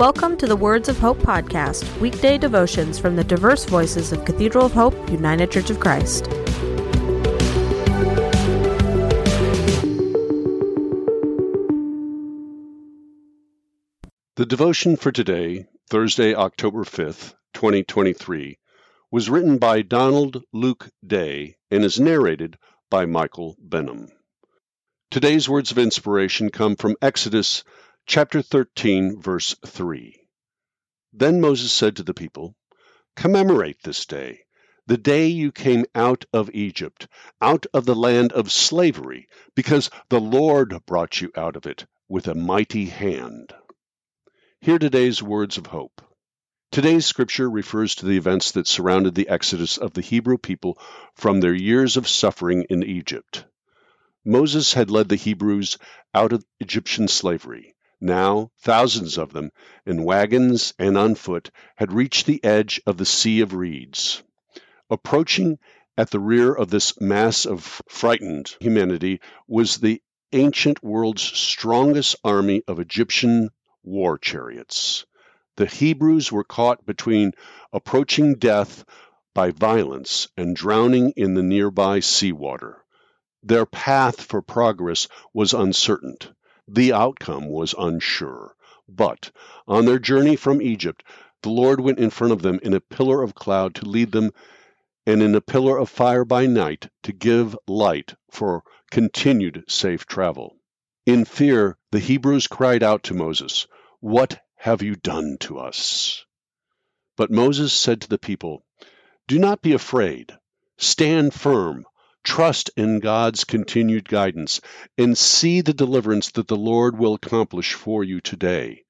Welcome to the Words of Hope podcast, weekday devotions from the diverse voices of Cathedral of Hope, United Church of Christ. The devotion for today, Thursday, October 5th, 2023, was written by Donald Luke Day and is narrated by Michael Benham. Today's words of inspiration come from Exodus chapter 13, verse 3. Then Moses said to the people, Commemorate this day, the day you came out of Egypt, out of the land of slavery, because the Lord brought you out of it with a mighty hand. Hear today's words of hope. Today's scripture refers to the events that surrounded the exodus of the Hebrew people from their years of suffering in Egypt. Moses had led the Hebrews out of Egyptian slavery. Now, thousands of them, in wagons and on foot, had reached the edge of the Sea of Reeds. Approaching at the rear of this mass of frightened humanity was the ancient world's strongest army of Egyptian war chariots. The Hebrews were caught between approaching death by violence and drowning in the nearby seawater. Their path for progress was uncertain. The outcome was unsure. But on their journey from Egypt, the Lord went in front of them in a pillar of cloud to lead them, and in a pillar of fire by night to give light for continued safe travel. In fear, the Hebrews cried out to Moses, What have you done to us? But Moses said to the people, Do not be afraid. Stand firm Trust in God's continued guidance and see the deliverance that the Lord will accomplish for you today.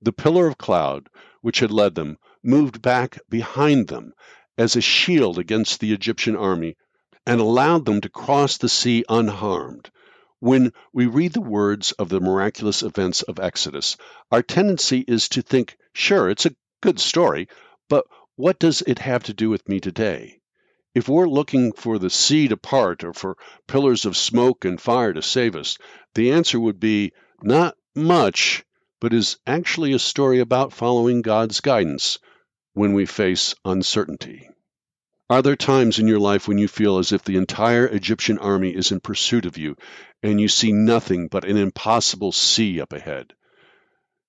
The pillar of cloud, which had led them, moved back behind them as a shield against the Egyptian army and allowed them to cross the sea unharmed. When we read the words of the miraculous events of Exodus, our tendency is to think, sure, it's a good story, but what does it have to do with me today? If we're looking for the sea to part or for pillars of smoke and fire to save us, the answer would be not much, but is actually a story about following God's guidance when we face uncertainty. Are there times in your life when you feel as if the entire Egyptian army is in pursuit of you and you see nothing but an impossible sea up ahead?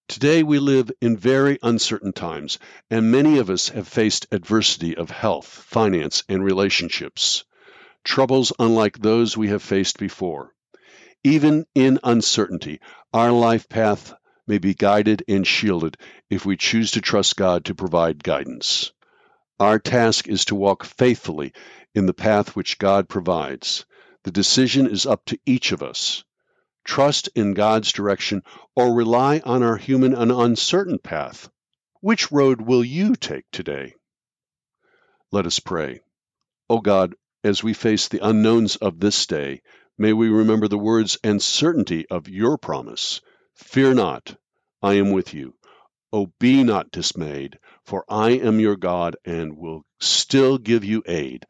Today we live in very uncertain times, and many of us have faced adversity of health, finance, and relationships, troubles unlike those we have faced before. Even in uncertainty, our life path may be guided and shielded if we choose to trust God to provide guidance. Our task is to walk faithfully in the path which God provides. The decision is up to each of us trust in God's direction, or rely on our human and uncertain path? Which road will you take today? Let us pray. O God, as we face the unknowns of this day, may we remember the words and certainty of your promise Fear not, I am with you. O be not dismayed, for I am your God and will still give you aid.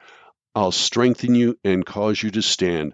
I'll strengthen you and cause you to stand